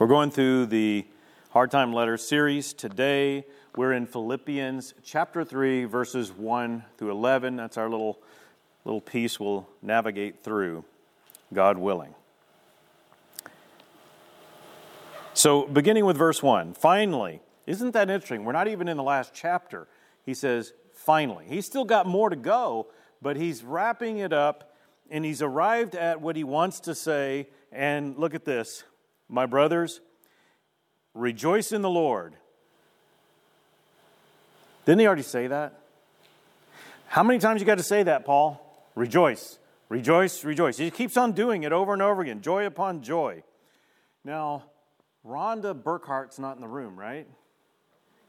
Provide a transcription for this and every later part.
We're going through the Hard Time Letters series. Today, we're in Philippians chapter 3, verses 1 through 11. That's our little, little piece we'll navigate through, God willing. So, beginning with verse 1, finally, isn't that interesting? We're not even in the last chapter. He says, finally. He's still got more to go, but he's wrapping it up and he's arrived at what he wants to say. And look at this my brothers, rejoice in the Lord. Didn't he already say that? How many times you got to say that, Paul? Rejoice, rejoice, rejoice. He keeps on doing it over and over again, joy upon joy. Now, Rhonda Burkhart's not in the room, right?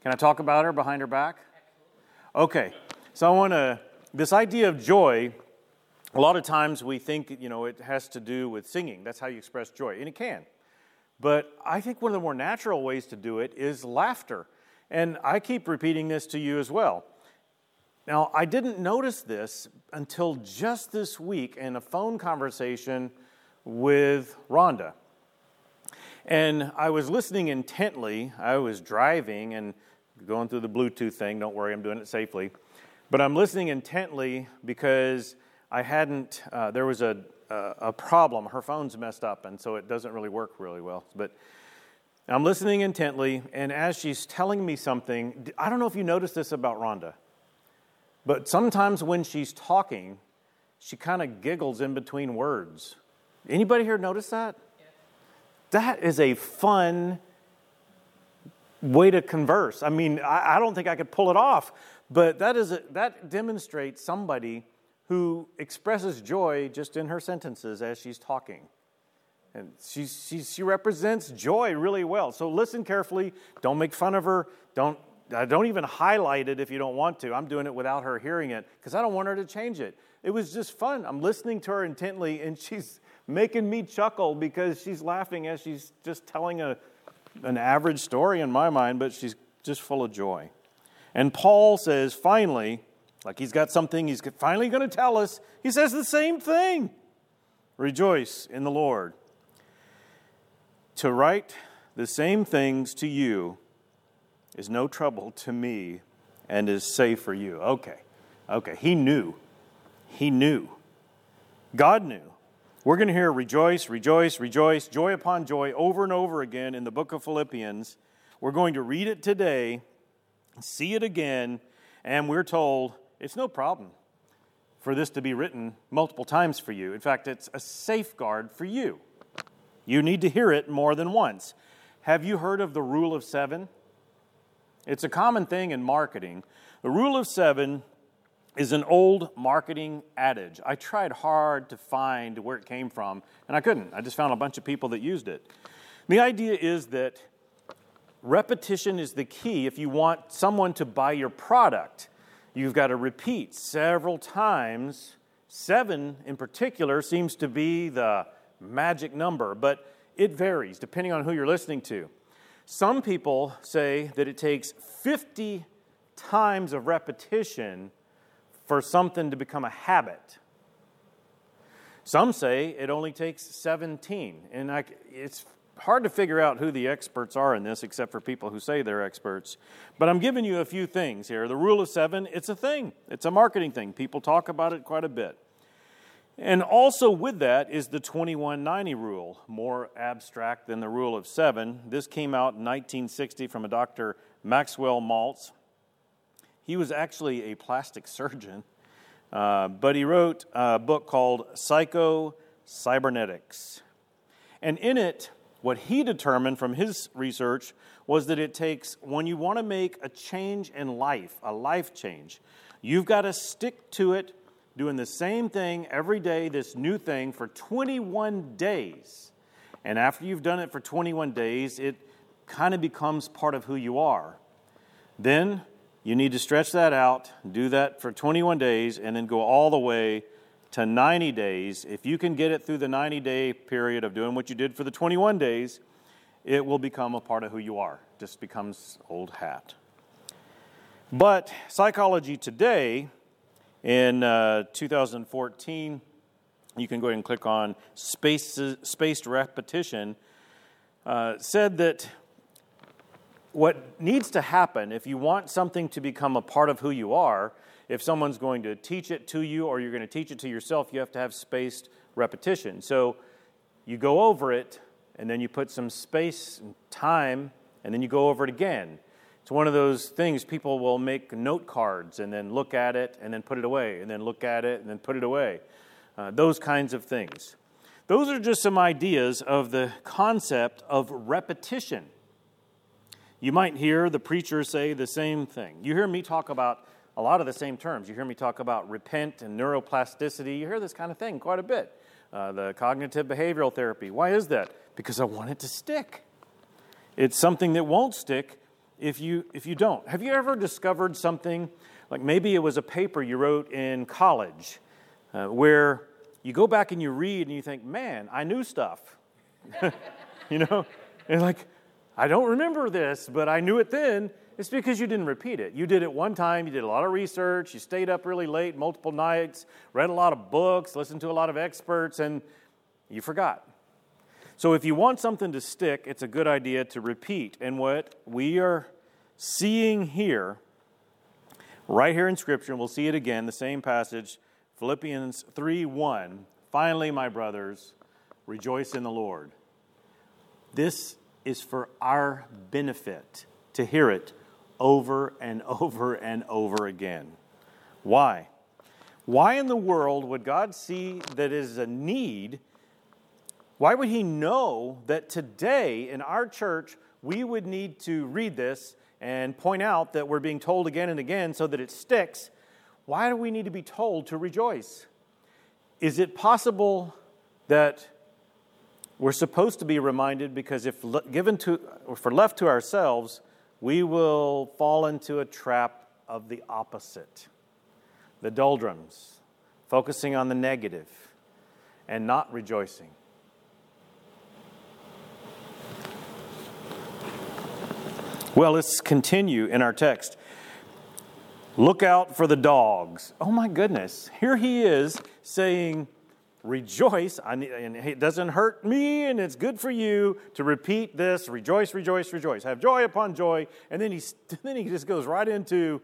Can I talk about her behind her back? Okay, so I want to, this idea of joy, a lot of times we think, you know, it has to do with singing. That's how you express joy, and it can. But I think one of the more natural ways to do it is laughter. And I keep repeating this to you as well. Now, I didn't notice this until just this week in a phone conversation with Rhonda. And I was listening intently. I was driving and going through the Bluetooth thing. Don't worry, I'm doing it safely. But I'm listening intently because I hadn't, uh, there was a, a problem. Her phone's messed up, and so it doesn't really work really well. But I'm listening intently, and as she's telling me something, I don't know if you noticed this about Rhonda, but sometimes when she's talking, she kind of giggles in between words. Anybody here notice that? That is a fun way to converse. I mean, I, I don't think I could pull it off, but that is a, that demonstrates somebody who expresses joy just in her sentences as she's talking. And she, she, she represents joy really well. So listen carefully. Don't make fun of her. Don't, don't even highlight it if you don't want to. I'm doing it without her hearing it because I don't want her to change it. It was just fun. I'm listening to her intently, and she's making me chuckle because she's laughing as she's just telling a, an average story in my mind, but she's just full of joy. And Paul says, finally, like he's got something he's finally going to tell us. He says the same thing Rejoice in the Lord. To write the same things to you is no trouble to me and is safe for you. Okay, okay. He knew. He knew. God knew. We're going to hear rejoice, rejoice, rejoice, joy upon joy over and over again in the book of Philippians. We're going to read it today, see it again, and we're told it's no problem for this to be written multiple times for you. In fact, it's a safeguard for you. You need to hear it more than once. Have you heard of the rule of seven? It's a common thing in marketing. The rule of seven is an old marketing adage. I tried hard to find where it came from, and I couldn't. I just found a bunch of people that used it. The idea is that repetition is the key if you want someone to buy your product. You've got to repeat several times. Seven, in particular, seems to be the magic number, but it varies depending on who you're listening to. Some people say that it takes 50 times of repetition for something to become a habit. Some say it only takes 17, and I, it's hard to figure out who the experts are in this, except for people who say they're experts. But I'm giving you a few things here. The rule of seven, it's a thing, it's a marketing thing. People talk about it quite a bit. And also with that is the 2190 rule, more abstract than the rule of seven. This came out in 1960 from a Dr. Maxwell Maltz. He was actually a plastic surgeon, uh, but he wrote a book called Psycho Cybernetics. And in it, what he determined from his research was that it takes, when you want to make a change in life, a life change, you've got to stick to it, doing the same thing every day, this new thing, for 21 days. And after you've done it for 21 days, it kind of becomes part of who you are. Then you need to stretch that out, do that for 21 days, and then go all the way to 90 days, if you can get it through the 90 day period of doing what you did for the 21 days, it will become a part of who you are. It just becomes old hat. But psychology today, in uh, 2014, you can go ahead and click on space, spaced repetition. uh, said that what needs to happen if you want something to become a part of who you are, if someone's going to teach it to you or you're going to teach it to yourself, you have to have spaced repetition. So you go over it, and then you put some space and time, and then you go over it again. It's one of those things people will make note cards and then look at it and then put it away, and then look at it and then put it away. Uh, those kinds of things. Those are just some ideas of the concept of repetition. You might hear the preacher say the same thing. You hear me talk about a lot of the same terms. You hear me talk about repent and neuroplasticity. You hear this kind of thing quite a bit. Uh, the cognitive behavioral therapy. Why is that? Because I want it to stick. It's something that won't stick if you if you don't. Have you ever discovered something like maybe it was a paper you wrote in college uh, where you go back and you read and you think, "Man, I knew stuff." you know, and like I don't remember this, but I knew it then. It's because you didn't repeat it. You did it one time, you did a lot of research, you stayed up really late, multiple nights, read a lot of books, listened to a lot of experts, and you forgot. So if you want something to stick, it's a good idea to repeat. And what we are seeing here, right here in Scripture, and we'll see it again, the same passage, Philippians 3 1. Finally, my brothers, rejoice in the Lord. This is for our benefit to hear it over and over and over again. Why? Why in the world would God see that is a need? Why would He know that today in our church we would need to read this and point out that we're being told again and again so that it sticks? Why do we need to be told to rejoice? Is it possible that we're supposed to be reminded because if given to, or we're left to ourselves, we will fall into a trap of the opposite the doldrums, focusing on the negative and not rejoicing. Well, let's continue in our text. Look out for the dogs. Oh my goodness. Here he is saying, rejoice, and it doesn't hurt me, and it's good for you to repeat this rejoice, rejoice, rejoice. Have joy upon joy. And then he, then he just goes right into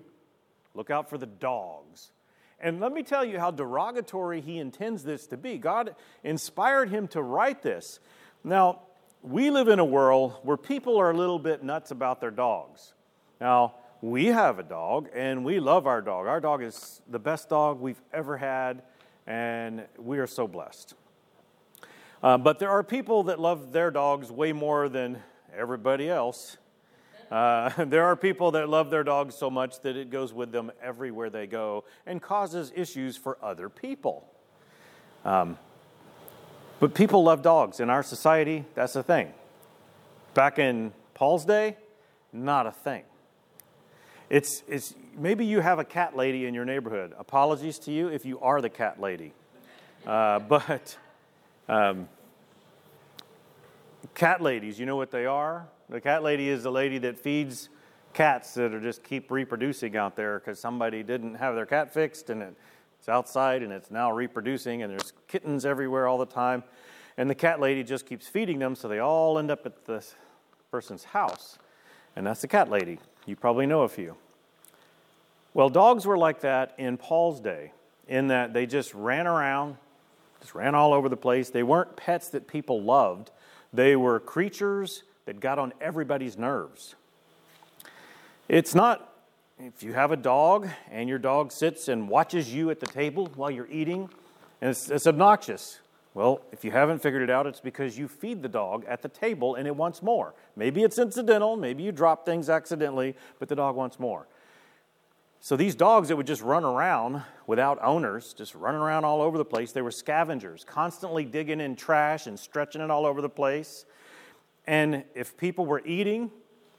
look out for the dogs. And let me tell you how derogatory he intends this to be. God inspired him to write this. Now, we live in a world where people are a little bit nuts about their dogs. Now, we have a dog and we love our dog. Our dog is the best dog we've ever had and we are so blessed. Uh, but there are people that love their dogs way more than everybody else. Uh, there are people that love their dogs so much that it goes with them everywhere they go and causes issues for other people. Um, but people love dogs. In our society, that's a thing. Back in Paul's day, not a thing. It's, it's, maybe you have a cat lady in your neighborhood. Apologies to you if you are the cat lady. Uh, but um, cat ladies, you know what they are? The cat lady is the lady that feeds cats that are just keep reproducing out there because somebody didn't have their cat fixed and it's outside and it's now reproducing and there's kittens everywhere all the time. And the cat lady just keeps feeding them so they all end up at the person's house. And that's the cat lady. You probably know a few. Well, dogs were like that in Paul's day, in that they just ran around, just ran all over the place. They weren't pets that people loved, they were creatures that got on everybody's nerves. It's not if you have a dog and your dog sits and watches you at the table while you're eating, and it's, it's obnoxious. Well, if you haven't figured it out, it's because you feed the dog at the table and it wants more. Maybe it's incidental, maybe you drop things accidentally, but the dog wants more. So these dogs that would just run around without owners, just running around all over the place, they were scavengers, constantly digging in trash and stretching it all over the place. And if people were eating,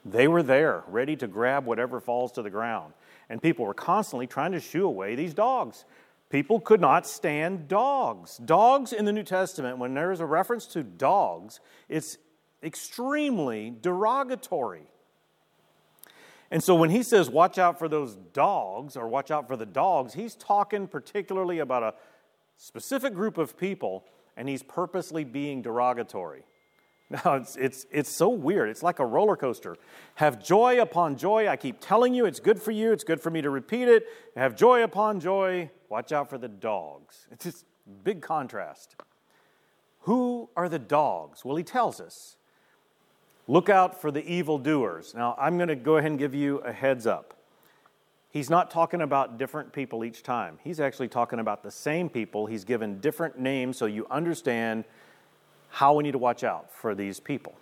they were there, ready to grab whatever falls to the ground. And people were constantly trying to shoo away these dogs. People could not stand dogs. Dogs in the New Testament, when there is a reference to dogs, it's extremely derogatory. And so when he says, watch out for those dogs or watch out for the dogs, he's talking particularly about a specific group of people and he's purposely being derogatory. Now, it's, it's, it's so weird. It's like a roller coaster. Have joy upon joy. I keep telling you it's good for you. It's good for me to repeat it. Have joy upon joy. Watch out for the dogs. It's just big contrast. Who are the dogs? Well, he tells us look out for the evildoers. Now, I'm going to go ahead and give you a heads up. He's not talking about different people each time. He's actually talking about the same people. He's given different names so you understand how we need to watch out for these people.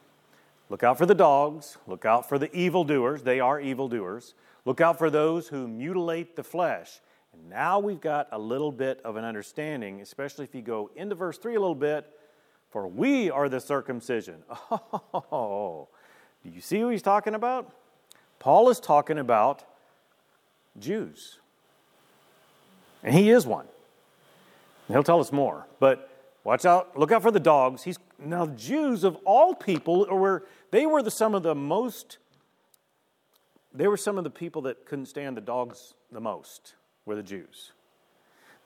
Look out for the dogs. Look out for the evildoers. They are evildoers. Look out for those who mutilate the flesh. And now we've got a little bit of an understanding, especially if you go into verse 3 a little bit. For we are the circumcision. Oh, do you see who he's talking about? Paul is talking about Jews. And he is one. He'll tell us more. But watch out, look out for the dogs. He's now Jews of all people were they were the, some of the most they were some of the people that couldn't stand the dogs the most were the Jews.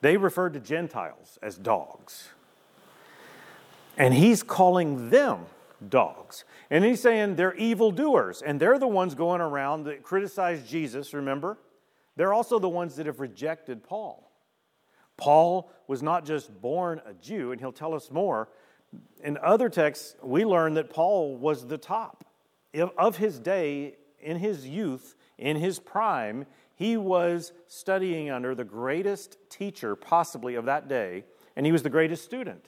They referred to Gentiles as dogs. And he's calling them dogs. And he's saying they're evildoers, and they're the ones going around that criticize Jesus, remember? They're also the ones that have rejected Paul. Paul was not just born a Jew, and he'll tell us more. In other texts, we learn that Paul was the top of his day, in his youth, in his prime. He was studying under the greatest teacher, possibly of that day, and he was the greatest student.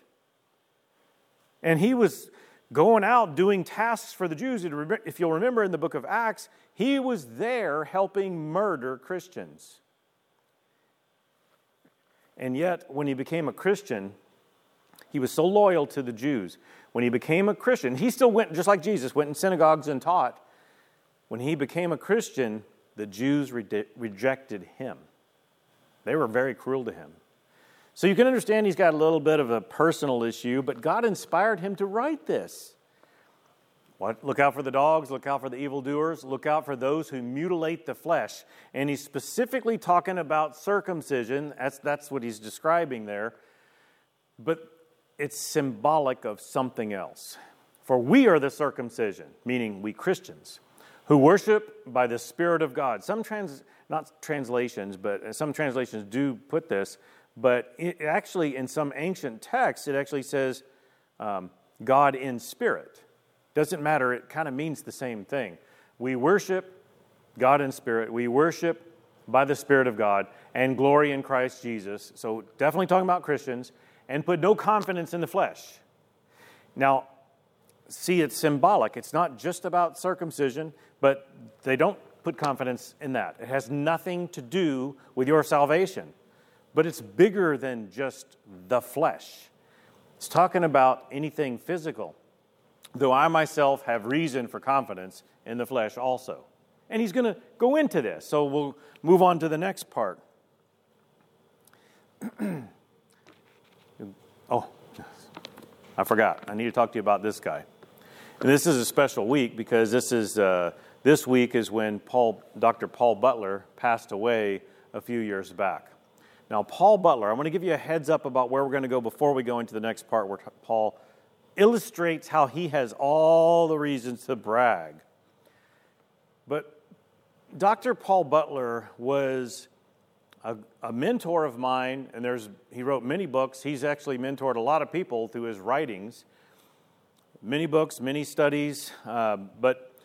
And he was going out doing tasks for the Jews. If you'll remember in the book of Acts, he was there helping murder Christians. And yet, when he became a Christian, he was so loyal to the Jews. When he became a Christian, he still went, just like Jesus, went in synagogues and taught. When he became a Christian, the Jews re- rejected him. They were very cruel to him. So you can understand he's got a little bit of a personal issue, but God inspired him to write this. What? Look out for the dogs, look out for the evildoers, look out for those who mutilate the flesh. And he's specifically talking about circumcision. That's, that's what he's describing there. But it's symbolic of something else. For we are the circumcision, meaning we Christians, who worship by the Spirit of God. Some trans, not translations, but some translations do put this but it actually, in some ancient texts, it actually says um, God in spirit. Doesn't matter, it kind of means the same thing. We worship God in spirit, we worship by the Spirit of God, and glory in Christ Jesus. So, definitely talking about Christians, and put no confidence in the flesh. Now, see, it's symbolic. It's not just about circumcision, but they don't put confidence in that. It has nothing to do with your salvation but it's bigger than just the flesh. It's talking about anything physical, though I myself have reason for confidence in the flesh also. And he's going to go into this, so we'll move on to the next part. oh, I forgot. I need to talk to you about this guy. And this is a special week because this is uh, this week is when Paul, Dr. Paul Butler passed away a few years back. Now, Paul Butler, I'm going to give you a heads up about where we're going to go before we go into the next part where Paul illustrates how he has all the reasons to brag. But Dr. Paul Butler was a, a, mentor of mine, and there's, he wrote many books. He's actually mentored a lot of people through his writings. Many books, many studies. Uh, but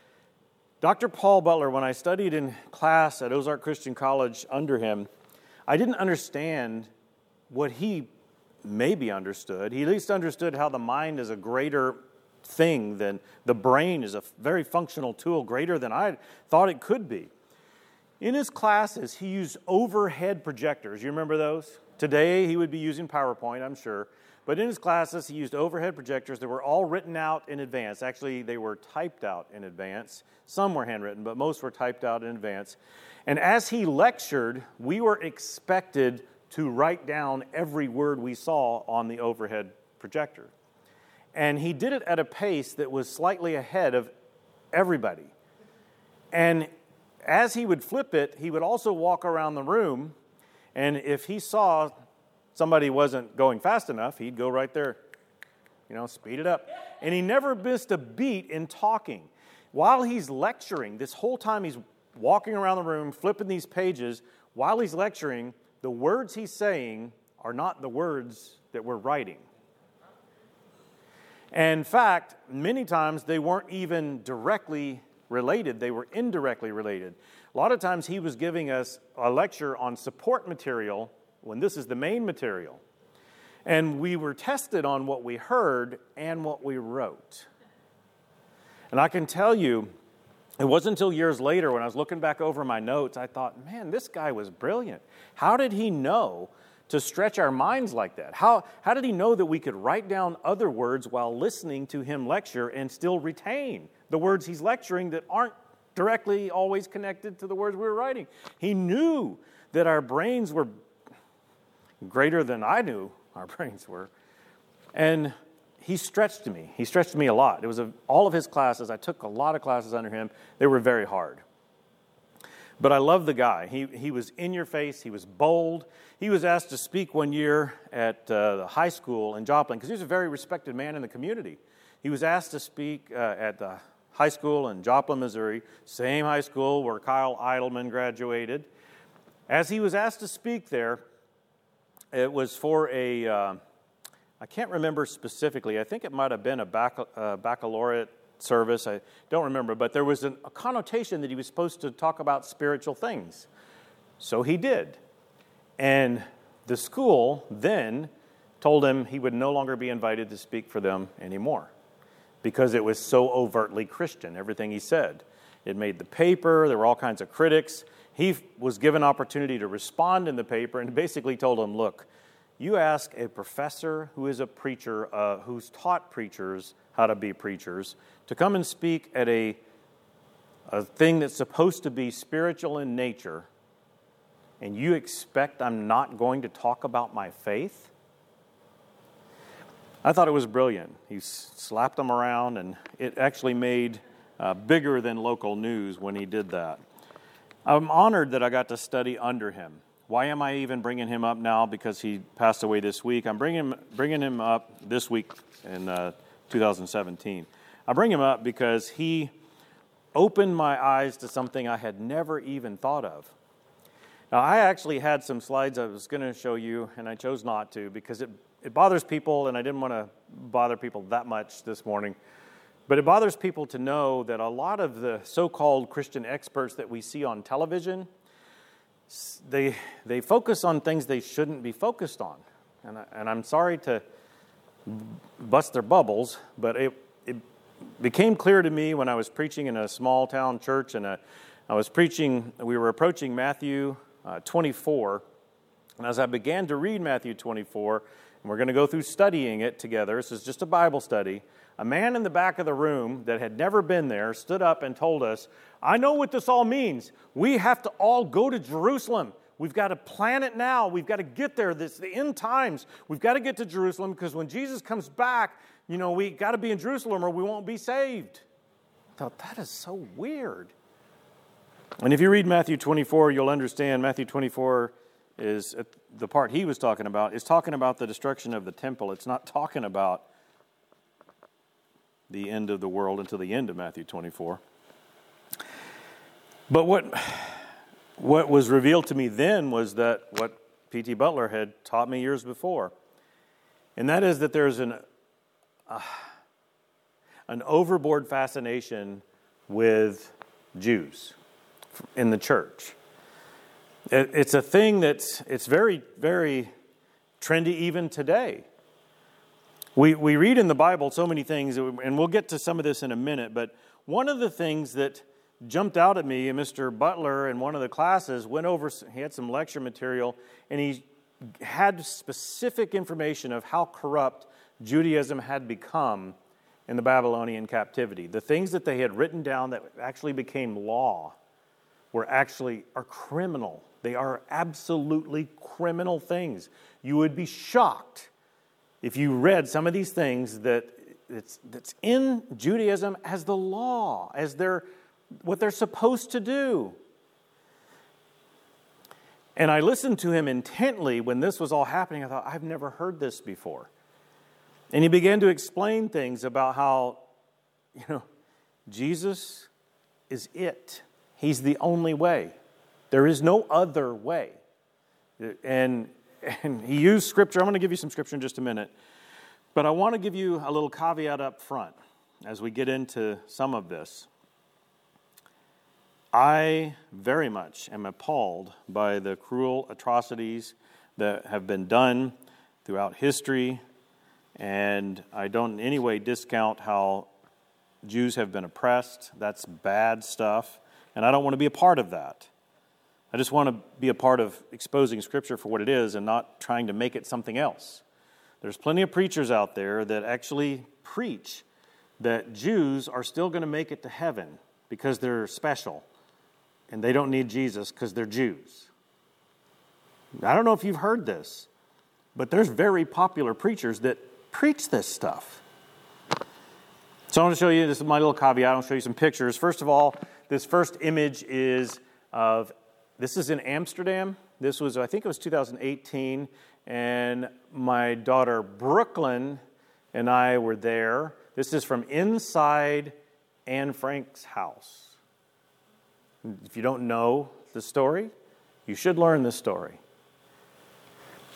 Dr. Paul Butler, when I studied in class at Ozark Christian College under him, I didn't understand what he maybe understood. He at least understood how the mind is a greater thing than the brain is a very functional tool, greater than I thought it could be. In his classes, he used overhead projectors. You remember those? Today, he would be using PowerPoint, I'm sure. But in his classes, he used overhead projectors that were all written out in advance. Actually, they were typed out in advance. Some were handwritten, but most were typed out in advance. And as he lectured, we were expected to write down every word we saw on the overhead projector. And he did it at a pace that was slightly ahead of everybody. And as he would flip it, he would also walk around the room. And if he saw somebody wasn't going fast enough, he'd go right there you know, speed it up. And he never missed a beat in talking. While he's lecturing, this whole time he's walking around the room, flipping these pages, while he's lecturing, the words he's saying are not the words that we're writing. In fact, many times they weren't even directly related, they were indirectly related. A lot of times he was giving us a lecture on support material when this is the main material. And we were tested on what we heard and what we wrote. And I can tell you, it wasn't until years later when I was looking back over my notes, I thought, man, this guy was brilliant. How did he know to stretch our minds like that? How, how did he know that we could write down other words while listening to him lecture and still retain the words he's lecturing that aren't directly always connected to the words we were writing? He knew that our brains were greater than I knew our brains were. And he stretched me. He stretched me a lot. It was a, all of his classes. I took a lot of classes under him. They were very hard. But I love the guy. He, he was in your face, he was bold. He was asked to speak one year at uh, the high school in Joplin because he was a very respected man in the community. He was asked to speak uh, at the high school in Joplin, Missouri, same high school where Kyle Idleman graduated. As he was asked to speak there, it was for a, uh, I can't remember specifically, I think it might have been a bac- uh, baccalaureate service. I don't remember, but there was an, a connotation that he was supposed to talk about spiritual things. So he did. And the school then told him he would no longer be invited to speak for them anymore because it was so overtly Christian, everything he said. It made the paper, there were all kinds of critics. He was given opportunity to respond in the paper and basically told him, look, you ask a professor who is a preacher, uh, who's taught preachers how to be preachers, to come and speak at a, a thing that's supposed to be spiritual in nature, and you expect I'm not going to talk about my faith? I thought it was brilliant. He slapped them around, and it actually made uh, bigger than local news when he did that. I'm honored that I got to study under him. Why am I even bringing him up now? Because he passed away this week. I'm bringing, bringing him up this week in uh, 2017. I bring him up because he opened my eyes to something I had never even thought of. Now, I actually had some slides I was going to show you, and I chose not to because it, it bothers people, and I didn't want to bother people that much this morning. But it bothers people to know that a lot of the so called Christian experts that we see on television, they, they focus on things they shouldn't be focused on. And, I, and I'm sorry to bust their bubbles, but it, it became clear to me when I was preaching in a small town church and a, I was preaching, we were approaching Matthew uh, 24. And as I began to read Matthew 24, and we're going to go through studying it together, this is just a Bible study. A man in the back of the room that had never been there stood up and told us, I know what this all means. We have to all go to Jerusalem. We've got to plan it now. We've got to get there. This the end times. We've got to get to Jerusalem because when Jesus comes back, you know, we got to be in Jerusalem or we won't be saved. I thought that is so weird. And if you read Matthew 24, you'll understand Matthew 24 is uh, the part he was talking about is talking about the destruction of the temple. It's not talking about the end of the world until the end of Matthew 24. But what what was revealed to me then was that what P.T. Butler had taught me years before, and that is that there's an, uh, an overboard fascination with Jews in the church. It, it's a thing that's it's very, very trendy even today. We, we read in the Bible so many things, and we'll get to some of this in a minute, but one of the things that jumped out at me, Mr. Butler in one of the classes went over, he had some lecture material, and he had specific information of how corrupt Judaism had become in the Babylonian captivity. The things that they had written down that actually became law were actually are criminal. They are absolutely criminal things. You would be shocked if you read some of these things that it's, that's in Judaism as the law, as their what they're supposed to do. And I listened to him intently when this was all happening. I thought, I've never heard this before. And he began to explain things about how, you know, Jesus is it. He's the only way. There is no other way. And, and he used scripture. I'm going to give you some scripture in just a minute. But I want to give you a little caveat up front as we get into some of this. I very much am appalled by the cruel atrocities that have been done throughout history, and I don't in any way discount how Jews have been oppressed. That's bad stuff, and I don't want to be a part of that. I just want to be a part of exposing Scripture for what it is and not trying to make it something else. There's plenty of preachers out there that actually preach that Jews are still going to make it to heaven because they're special and they don't need Jesus because they're Jews. I don't know if you've heard this, but there's very popular preachers that preach this stuff. So I want to show you this is my little caveat. I'll show you some pictures. First of all, this first image is of this is in Amsterdam. This was, I think it was 2018, and my daughter Brooklyn and I were there. This is from inside Anne Frank's house. If you don't know the story, you should learn the story.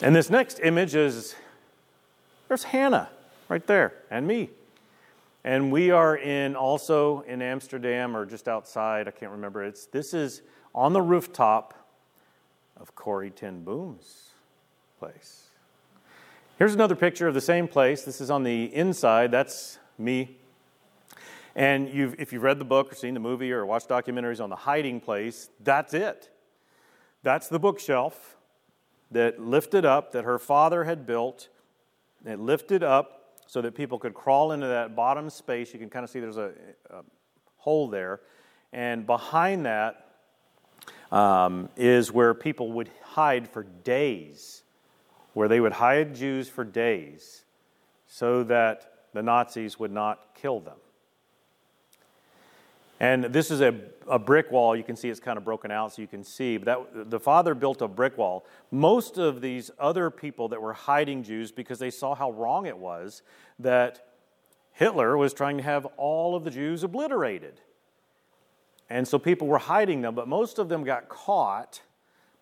And this next image is there's Hannah right there and me. And we are in also in Amsterdam or just outside, I can't remember. It's this is on the rooftop of Corrie ten Boom's place. Here's another picture of the same place. This is on the inside. That's me and you've, if you've read the book or seen the movie or watched documentaries on the hiding place, that's it. That's the bookshelf that lifted up, that her father had built. It lifted up so that people could crawl into that bottom space. You can kind of see there's a, a hole there. And behind that um, is where people would hide for days, where they would hide Jews for days so that the Nazis would not kill them. And this is a, a brick wall. You can see it's kind of broken out so you can see. But that, the father built a brick wall. Most of these other people that were hiding Jews because they saw how wrong it was that Hitler was trying to have all of the Jews obliterated. And so people were hiding them, but most of them got caught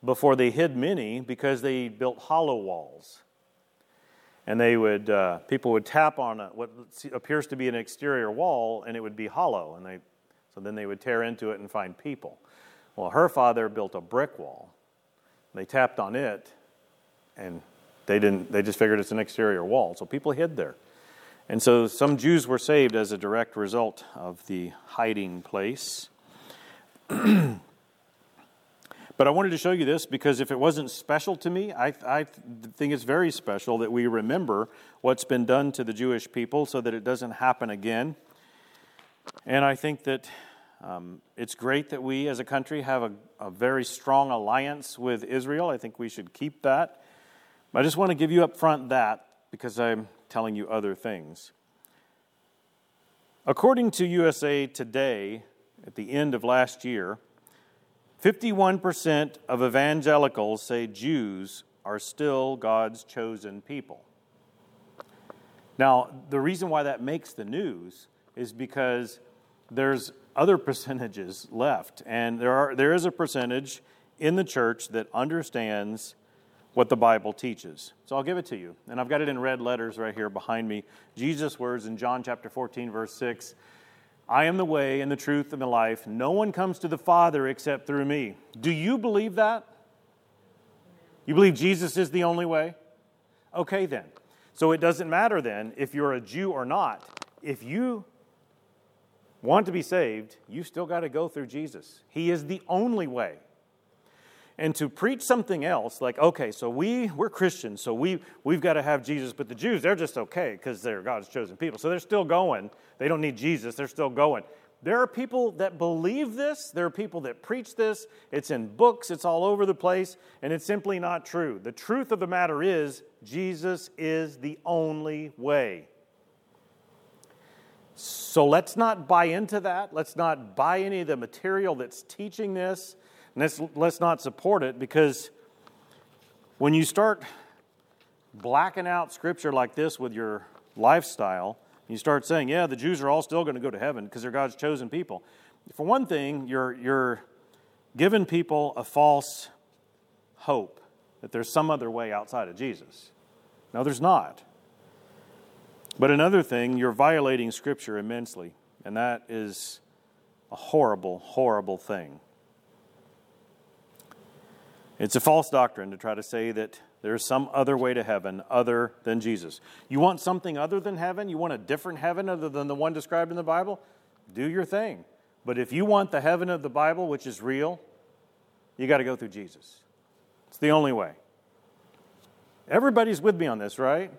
before they hid many because they built hollow walls. And they would, uh, people would tap on a, what appears to be an exterior wall, and it would be hollow, and they so then they would tear into it and find people. Well, her father built a brick wall. They tapped on it, and they didn't. They just figured it's an exterior wall. So people hid there, and so some Jews were saved as a direct result of the hiding place. but I wanted to show you this because if it wasn't special to me, I, I think it's very special that we remember what's been done to the Jewish people so that it doesn't happen again. And I think that um, it's great that we as a country have a, a, very strong alliance with Israel. I think we should keep that. I just want to give you up front that because I'm telling you other things. According to USA Today, at the end of last year, 51% of evangelicals say Jews are still God's chosen people. Now, the reason why that makes the news is because there's other percentages left. And there, are, there is a percentage in the church that understands what the Bible teaches. So I'll give it to you. And I've got it in red letters right here behind me. Jesus' words in John chapter 14, verse 6 I am the way and the truth and the life. No one comes to the Father except through me. Do you believe that? You believe Jesus is the only way? Okay, then. So it doesn't matter then if you're a Jew or not. If you want to be saved, you still got to go through Jesus. He is the only way. And to preach something else, like, okay, so we, we're Christians, so we, we've got to have Jesus, but the Jews, they're just okay because they're God's chosen people. So they're still going. They don't need Jesus, they're still going. There are people that believe this. There are people that preach this. It's in books, it's all over the place, and it's simply not true. The truth of the matter is, Jesus is the only way. So let's not buy into that. Let's not buy any of the material that's teaching this. Let's, let's not support it because when you start blacking out scripture like this with your lifestyle, you start saying, yeah, the Jews are all still going to go to heaven because they're God's chosen people. For one thing, you're, you're giving people a false hope that there's some other way outside of Jesus. No, there's not. But another thing, you're violating Scripture immensely, and that is a horrible, horrible thing. It's a false doctrine to try to say that there's some other way to heaven other than Jesus. You want something other than heaven? You want a different heaven other than the one described in the Bible? Do your thing. But if you want the heaven of the Bible, which is real, you got to go through Jesus. It's the only way. Everybody's with me on this, right?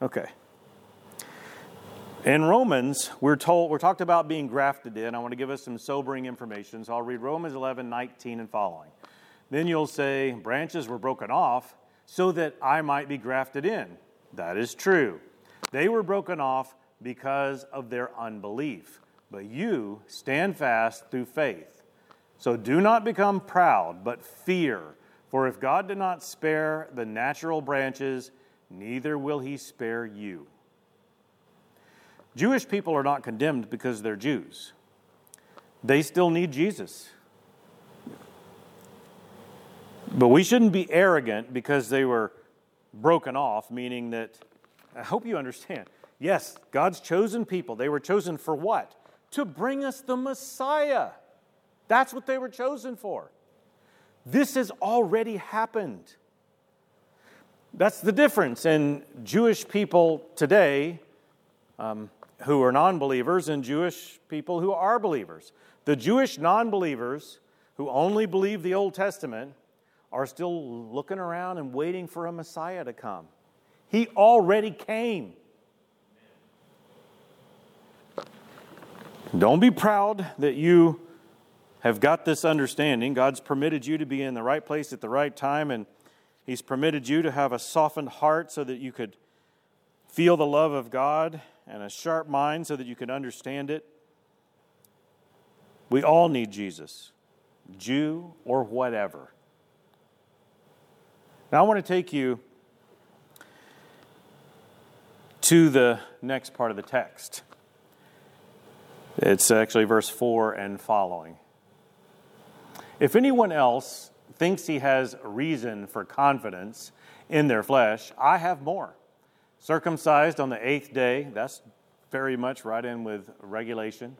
Okay. In Romans, we're told we're talked about being grafted in. I want to give us some sobering information. So I'll read Romans 11, 19 and following. Then you'll say, branches were broken off so that I might be grafted in. That is true. They were broken off because of their unbelief. But you stand fast through faith. So do not become proud, but fear. For if God did not spare the natural branches, neither will he spare you. Jewish people are not condemned because they're Jews. They still need Jesus. But we shouldn't be arrogant because they were broken off, meaning that, I hope you understand. Yes, God's chosen people. They were chosen for what? To bring us the Messiah. That's what they were chosen for. This has already happened. That's the difference in Jewish people today um, who are non believers and Jewish people who are believers. The Jewish non believers who only believe the Old Testament are still looking around and waiting for a Messiah to come. He already came. Don't be proud that you have got this understanding. God's permitted you to be in the right place at the right time, and He's permitted you to have a softened heart so that you could feel the love of God and a sharp mind so that you could understand it. We all need Jesus, Jew or whatever. Now, I want to take you to the next part of the text. It's actually verse 4 and following. If anyone else thinks he has reason for confidence in their flesh, I have more. Circumcised on the eighth day, that's very much right in with regulation.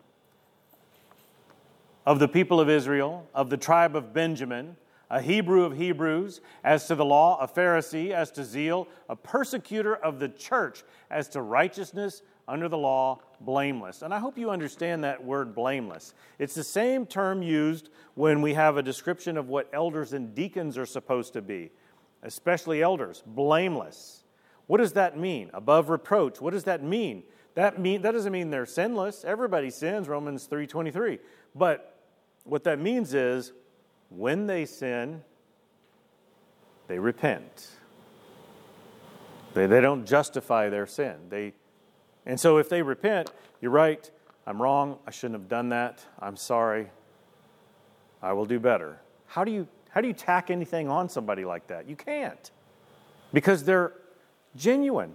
Of the people of Israel, of the tribe of Benjamin, a Hebrew of Hebrews, as to the law, a Pharisee, as to zeal, a persecutor of the church, as to righteousness under the law, blameless. And I hope you understand that word blameless. It's the same term used when we have a description of what elders and deacons are supposed to be, especially elders, blameless. What does that mean? Above reproach. What does that mean? That mean that doesn't mean they're sinless. Everybody sins, Romans 3:23. But what that means is when they sin, they repent. They, they don't justify their sin. They, and so if they repent, you're right, I'm wrong, I shouldn't have done that, I'm sorry, I will do better. How do you, how do you tack anything on somebody like that? You can't because they're genuine.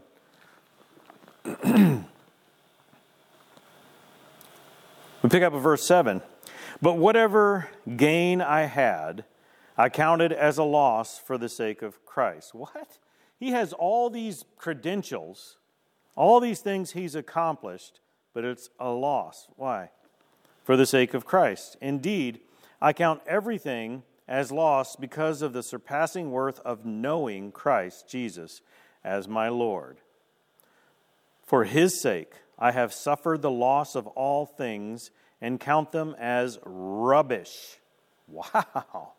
we pick up at verse 7. But whatever gain I had, I counted as a loss for the sake of Christ. What? He has all these credentials, all these things he's accomplished, but it's a loss. Why? For the sake of Christ. Indeed, I count everything as loss because of the surpassing worth of knowing Christ Jesus as my Lord. For his sake, I have suffered the loss of all things and count them as rubbish. Wow.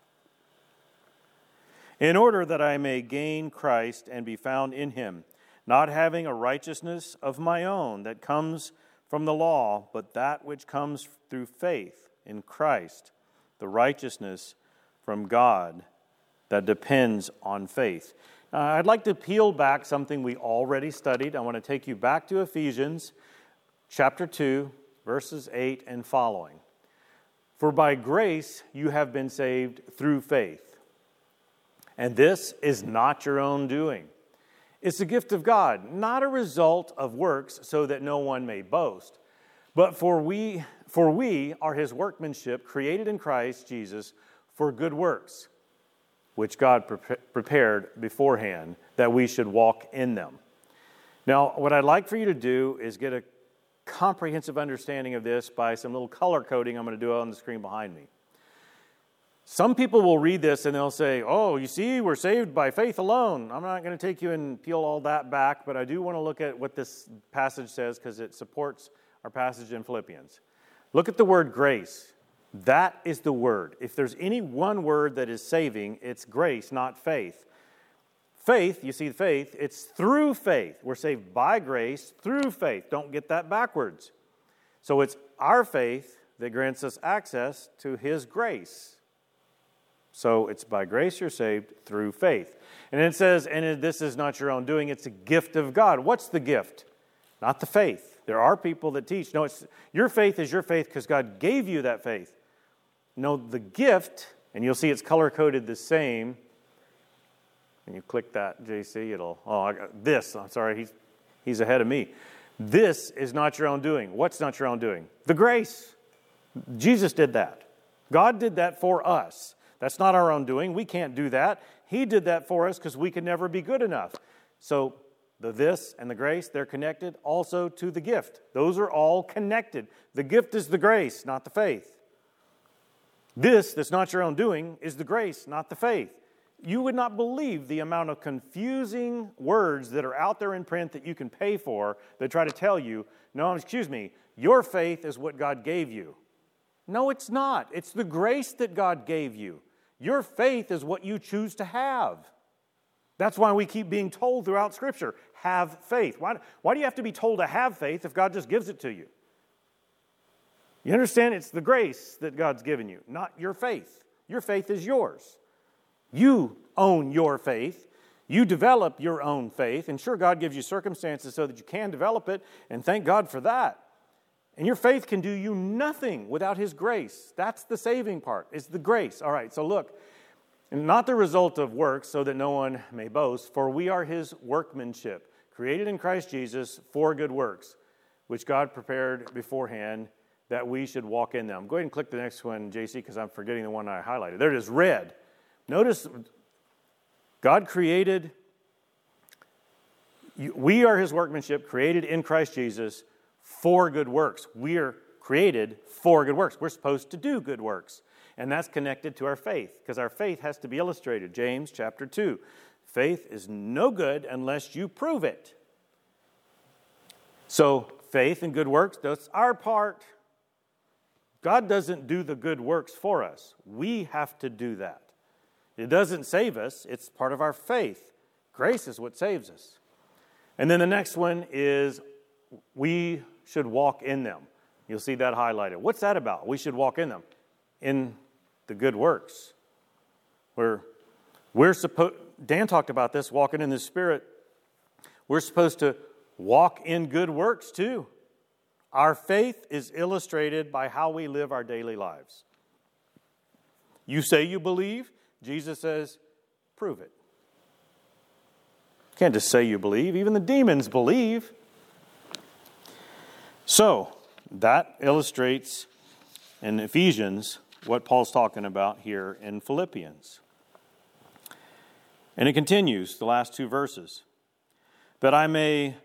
In order that I may gain Christ and be found in him, not having a righteousness of my own that comes from the law, but that which comes through faith in Christ, the righteousness from God that depends on faith. Uh, I'd like to peel back something we already studied. I want to take you back to Ephesians chapter 2, verses 8 and following. For by grace you have been saved through faith. And this is not your own doing, It's a gift of God, not a result of works, so that no one may boast. But for we, for we are his workmanship, created in Christ Jesus for good works, which God pre- prepared beforehand that we should walk in them. Now, what I'd like for you to do is get a comprehensive understanding of this by some little color coding I'm going to do on the screen behind me. Some people will read this and they'll say, Oh, you see, we're saved by faith alone. I'm not going to take you and peel all that back, but I do want to look at what this passage says because it supports our passage in Philippians. Look at the word grace. That is the word. If there's any one word that is saving, it's grace, not faith. Faith, you see, faith, it's through faith. We're saved by grace through faith. Don't get that backwards. So it's our faith that grants us access to His grace. So it's by grace you're saved through faith. And it says, and this is not your own doing, it's a gift of God. What's the gift? Not the faith. There are people that teach, no, it's your faith is your faith because God gave you that faith. No, the gift, and you'll see it's color coded the same and you click that, JC, it'll, oh, I got this. I'm sorry, he's, he's ahead of me. This is not your own doing. What's not your own doing? The grace. Jesus did that. God did that for us. That's not our own doing. We can't do that. He did that for us because we can never be good enough. So the this and the grace, they're connected also to the gift. Those are all connected. The gift is the grace, not the faith. This, that's not your own doing, is the grace, not the faith you would not believe the amount of confusing words that are out there in print that you can pay for that try to tell you, no, excuse me, your faith is what God gave you. No, it's not. It's the grace that God gave you. Your faith is what you choose to have. That's why we keep being told throughout Scripture have faith. Why, why do you have to be told to have faith if God just gives it to you? You understand? It's the grace that God's given you, not your faith. Your faith is yours. You own your faith. You develop your own faith. And sure, God gives you circumstances so that you can develop it, and thank God for that. And your faith can do you nothing without His grace. That's the saving part, it's the grace. All right, so look, not the result of works, so that no one may boast, for we are His workmanship, created in Christ Jesus for good works, which God prepared beforehand that we should walk in them. Go ahead and click the next one, JC, because I'm forgetting the one I highlighted. There it is, red. Notice God created, we are his workmanship, created in Christ Jesus for good works. We are created for good works. We're supposed to do good works. And that's connected to our faith, because our faith has to be illustrated. James chapter 2. Faith is no good unless you prove it. So, faith and good works, that's our part. God doesn't do the good works for us, we have to do that. It doesn't save us, it's part of our faith. Grace is what saves us. And then the next one is we should walk in them. You'll see that highlighted. What's that about? We should walk in them. In the good works. Where we're supposed Dan talked about this, walking in the spirit. We're supposed to walk in good works too. Our faith is illustrated by how we live our daily lives. You say you believe, Jesus says, prove it. You can't just say you believe, even the demons believe. So, that illustrates in Ephesians what Paul's talking about here in Philippians. And it continues, the last two verses. That I may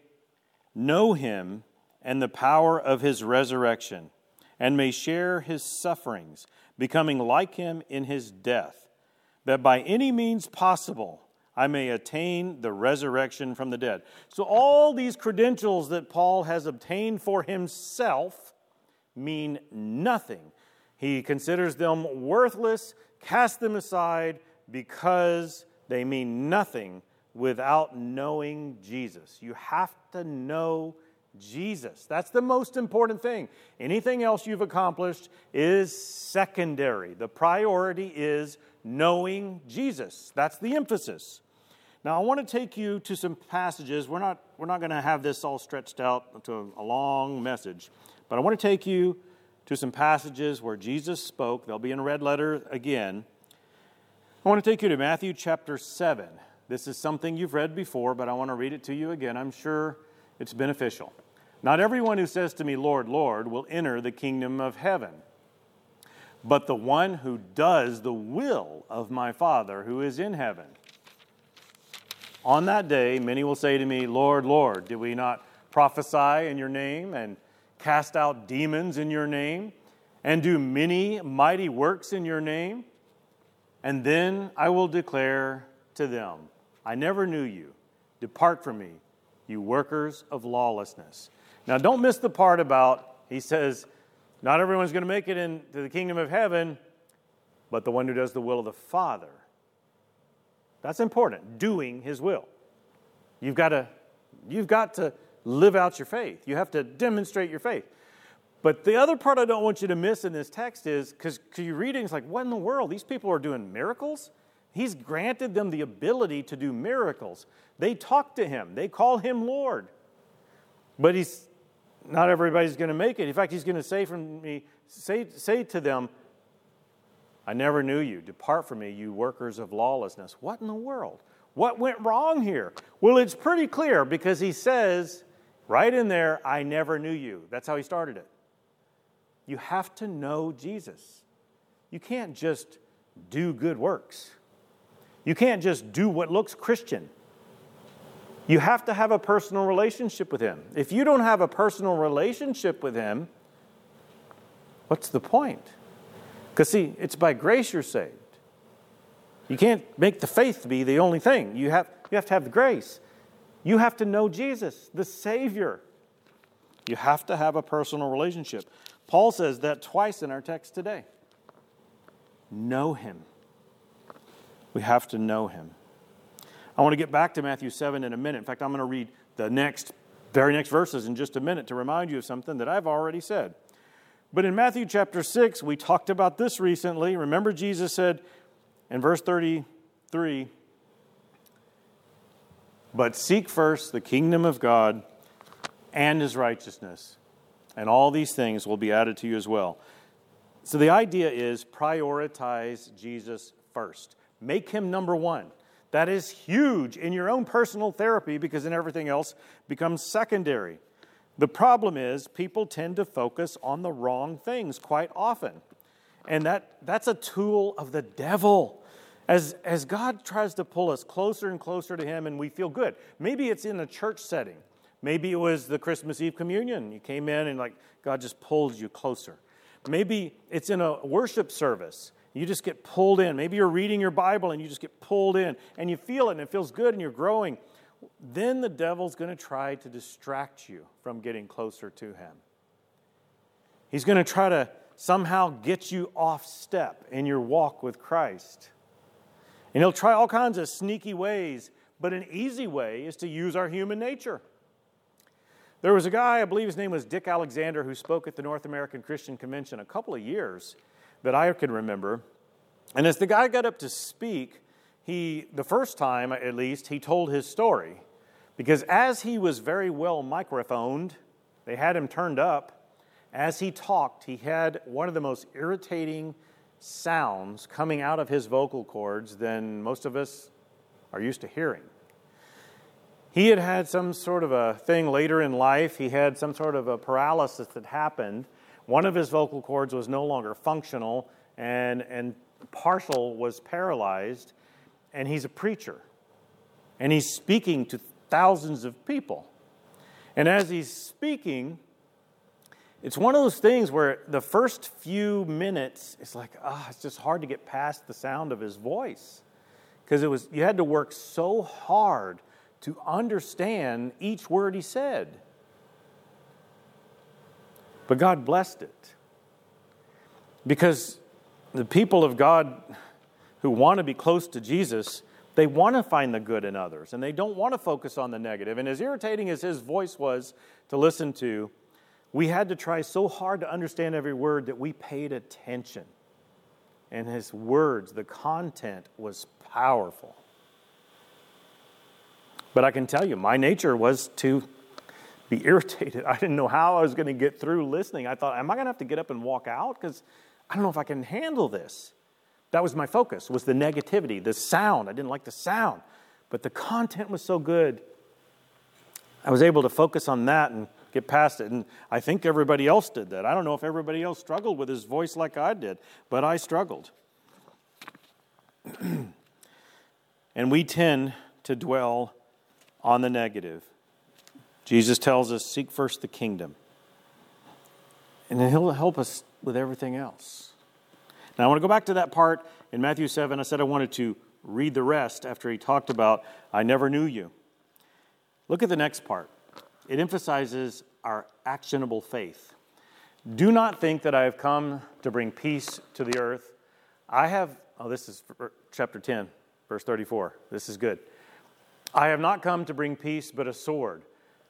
know him and the power of his resurrection, and may share his sufferings, becoming like him in his death that by any means possible I may attain the resurrection from the dead. So, all these credentials that Paul has obtained for himself mean nothing. He considers them worthless, cast them aside because they mean nothing without knowing Jesus. You have to know Jesus. That's the most important thing. Anything else you've accomplished is secondary. The priority is knowing Jesus. That's the emphasis. Now, I want to take you to some passages. We're not, we're not going to have this all stretched out to a long message, but I want to take you to some passages where Jesus spoke. They'll be in red letter again. I want to take you to Matthew chapter 7. This is something you've read before, but I want to read it to you again. I'm sure it's beneficial. Not everyone who says to me, Lord, Lord, will enter the kingdom of heaven, but the one who does the will of my Father who is in heaven. On that day, many will say to me, Lord, Lord, did we not prophesy in your name and cast out demons in your name and do many mighty works in your name? And then I will declare to them, I never knew you. Depart from me, you workers of lawlessness. Now, don't miss the part about, he says, not everyone's going to make it into the kingdom of heaven, but the one who does the will of the Father. That's important, doing his will. You've got to, you've got to live out your faith. You have to demonstrate your faith. But the other part I don't want you to miss in this text is because you're reading, it's like, what in the world? These people are doing miracles? He's granted them the ability to do miracles. They talk to him, they call him Lord. But he's not everybody's going to make it. In fact, he's going to say from me, say, say to them, I never knew you. Depart from me, you workers of lawlessness. What in the world? What went wrong here? Well, it's pretty clear because he says right in there, I never knew you. That's how he started it. You have to know Jesus. You can't just do good works. You can't just do what looks Christian. You have to have a personal relationship with Him. If you don't have a personal relationship with Him, what's the point? Because, see, it's by grace you're saved. You can't make the faith be the only thing. You have, you have to have the grace. You have to know Jesus, the Savior. You have to have a personal relationship. Paul says that twice in our text today. Know Him. We have to know him. I want to get back to Matthew 7 in a minute. In fact, I'm going to read the next, very next verses in just a minute to remind you of something that I've already said. But in Matthew chapter 6, we talked about this recently. Remember, Jesus said in verse 33 But seek first the kingdom of God and his righteousness, and all these things will be added to you as well. So the idea is prioritize Jesus first. Make him number one. That is huge in your own personal therapy because then everything else becomes secondary. The problem is people tend to focus on the wrong things quite often. And that, that's a tool of the devil. As, as God tries to pull us closer and closer to Him and we feel good. Maybe it's in a church setting. Maybe it was the Christmas Eve communion. You came in and like God just pulled you closer. Maybe it's in a worship service you just get pulled in. Maybe you're reading your Bible and you just get pulled in and you feel it and it feels good and you're growing. Then the devil's going to try to distract you from getting closer to him. He's going to try to somehow get you off step in your walk with Christ. And he'll try all kinds of sneaky ways, but an easy way is to use our human nature. There was a guy, I believe his name was Dick Alexander, who spoke at the North American Christian Convention a couple of years that I can remember. And as the guy got up to speak, he, the first time at least, he told his story. Because as he was very well microphoned, they had him turned up. As he talked, he had one of the most irritating sounds coming out of his vocal cords than most of us are used to hearing. He had had some sort of a thing later in life. He had some sort of a paralysis that happened one of his vocal cords was no longer functional, and, and partial was paralyzed, and he's a preacher. And he's speaking to thousands of people. And as he's speaking, it's one of those things where the first few minutes, it's like, ah, oh, it's just hard to get past the sound of his voice. Because it was you had to work so hard to understand each word he said. But God blessed it. Because the people of God who want to be close to Jesus, they want to find the good in others and they don't want to focus on the negative. And as irritating as his voice was to listen to, we had to try so hard to understand every word that we paid attention. And his words, the content was powerful. But I can tell you, my nature was to be irritated. I didn't know how I was going to get through listening. I thought, am I going to have to get up and walk out? Because I don't know if I can handle this. That was my focus, was the negativity, the sound. I didn't like the sound. but the content was so good. I was able to focus on that and get past it. And I think everybody else did that. I don't know if everybody else struggled with his voice like I did, but I struggled. and we tend to dwell on the negative. Jesus tells us, seek first the kingdom. And then he'll help us with everything else. Now, I want to go back to that part in Matthew 7. I said I wanted to read the rest after he talked about, I never knew you. Look at the next part. It emphasizes our actionable faith. Do not think that I have come to bring peace to the earth. I have, oh, this is chapter 10, verse 34. This is good. I have not come to bring peace, but a sword.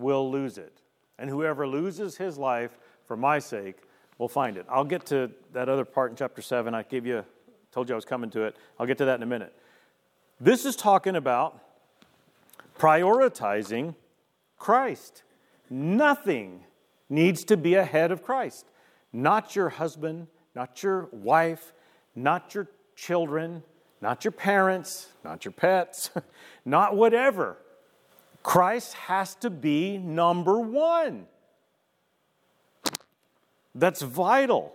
will lose it. And whoever loses his life for my sake will find it. I'll get to that other part in chapter 7. I gave you told you I was coming to it. I'll get to that in a minute. This is talking about prioritizing Christ. Nothing needs to be ahead of Christ. Not your husband, not your wife, not your children, not your parents, not your pets, not whatever. Christ has to be number one. That's vital.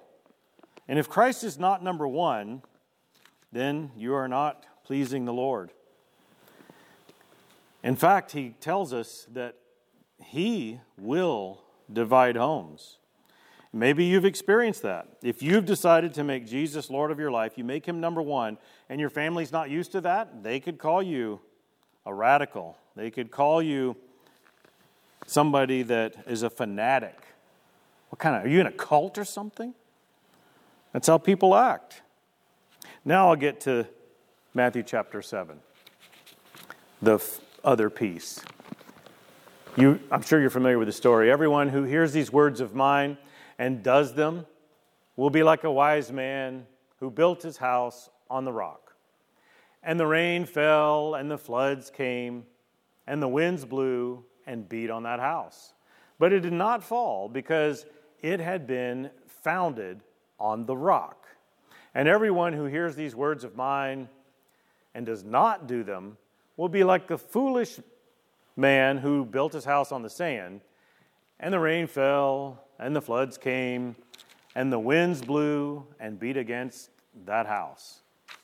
And if Christ is not number one, then you are not pleasing the Lord. In fact, he tells us that he will divide homes. Maybe you've experienced that. If you've decided to make Jesus Lord of your life, you make him number one, and your family's not used to that, they could call you a radical. They could call you somebody that is a fanatic. What kind of, are you in a cult or something? That's how people act. Now I'll get to Matthew chapter 7, the f- other piece. You, I'm sure you're familiar with the story. Everyone who hears these words of mine and does them will be like a wise man who built his house on the rock. And the rain fell, and the floods came, and the winds blew and beat on that house. But it did not fall because it had been founded on the rock. And everyone who hears these words of mine and does not do them will be like the foolish man who built his house on the sand, and the rain fell, and the floods came, and the winds blew and beat against that house,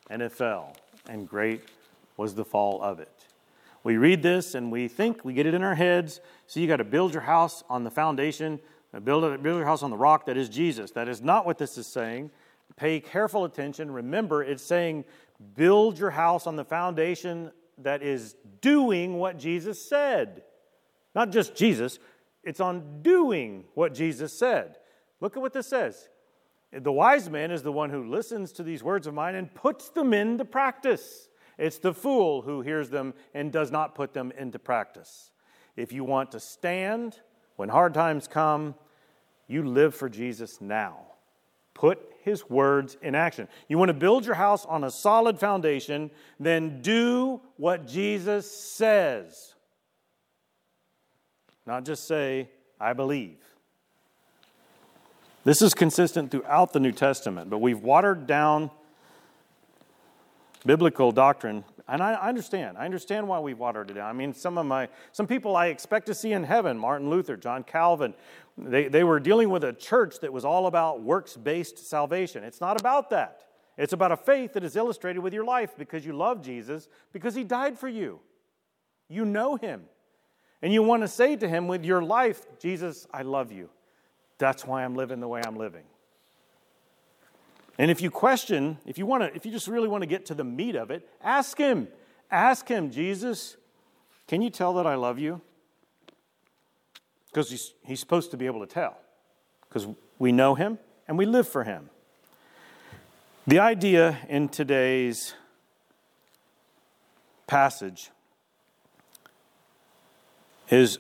and it fell, and great was the fall of it. We read this and we think, we get it in our heads. So you got to build your house on the foundation, build, it, build your house on the rock that is Jesus. That is not what this is saying. Pay careful attention. Remember, it's saying, build your house on the foundation that is doing what Jesus said. Not just Jesus, it's on doing what Jesus said. Look at what this says. The wise man is the one who listens to these words of mine and puts them into practice. It's the fool who hears them and does not put them into practice. If you want to stand when hard times come, you live for Jesus now. Put his words in action. You want to build your house on a solid foundation, then do what Jesus says. Not just say, I believe. This is consistent throughout the New Testament, but we've watered down biblical doctrine. And I, understand. I understand why we've watered it down. I mean, some of my some people I expect to see in heaven, Martin Luther, John Calvin, they, they were dealing with a church that was all about works-based salvation. It's not about that. It's about a faith that is illustrated with your life because you love Jesus, because he died for you. You know him. And you want to say to him with your life, Jesus, I love you. That's why I'm living the way I'm living. And if you question, if you want to, if you just really want to get to the meat of it, ask him. Ask him, Jesus, can you tell that I love you? Because he's, he's supposed to be able to tell. Because we know him and we live for him. The idea in today's passage is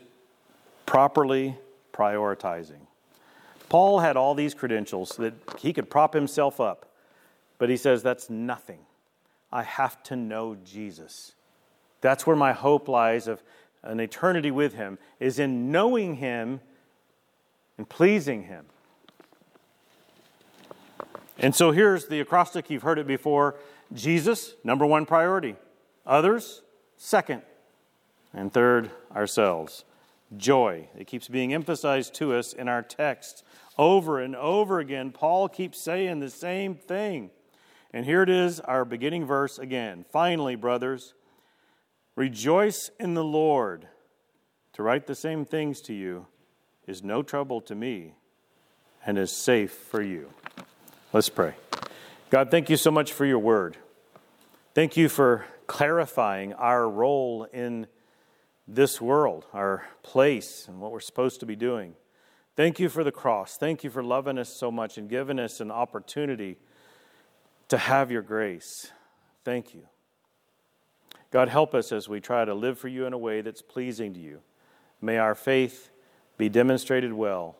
properly prioritizing. Paul had all these credentials that he could prop himself up, but he says that's nothing. I have to know Jesus. That's where my hope lies of an eternity with him is in knowing him and pleasing him. And so here's the acrostic. You've heard it before. Jesus, number one priority. Others, second. And third, ourselves. Joy. It keeps being emphasized to us in our text. Over and over again, Paul keeps saying the same thing. And here it is, our beginning verse again. Finally, brothers, rejoice in the Lord. To write the same things to you is no trouble to me and is safe for you. Let's pray. God, thank you so much for your word. Thank you for clarifying our role in this world, our place, and what we're supposed to be doing. Thank you for the cross. Thank you for loving us so much and giving us an opportunity to have your grace. Thank you. God, help us as we try to live for you in a way that's pleasing to you. May our faith be demonstrated well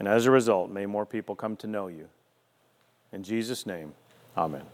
and as a result, may more people come to know you. In Jesus' name, amen.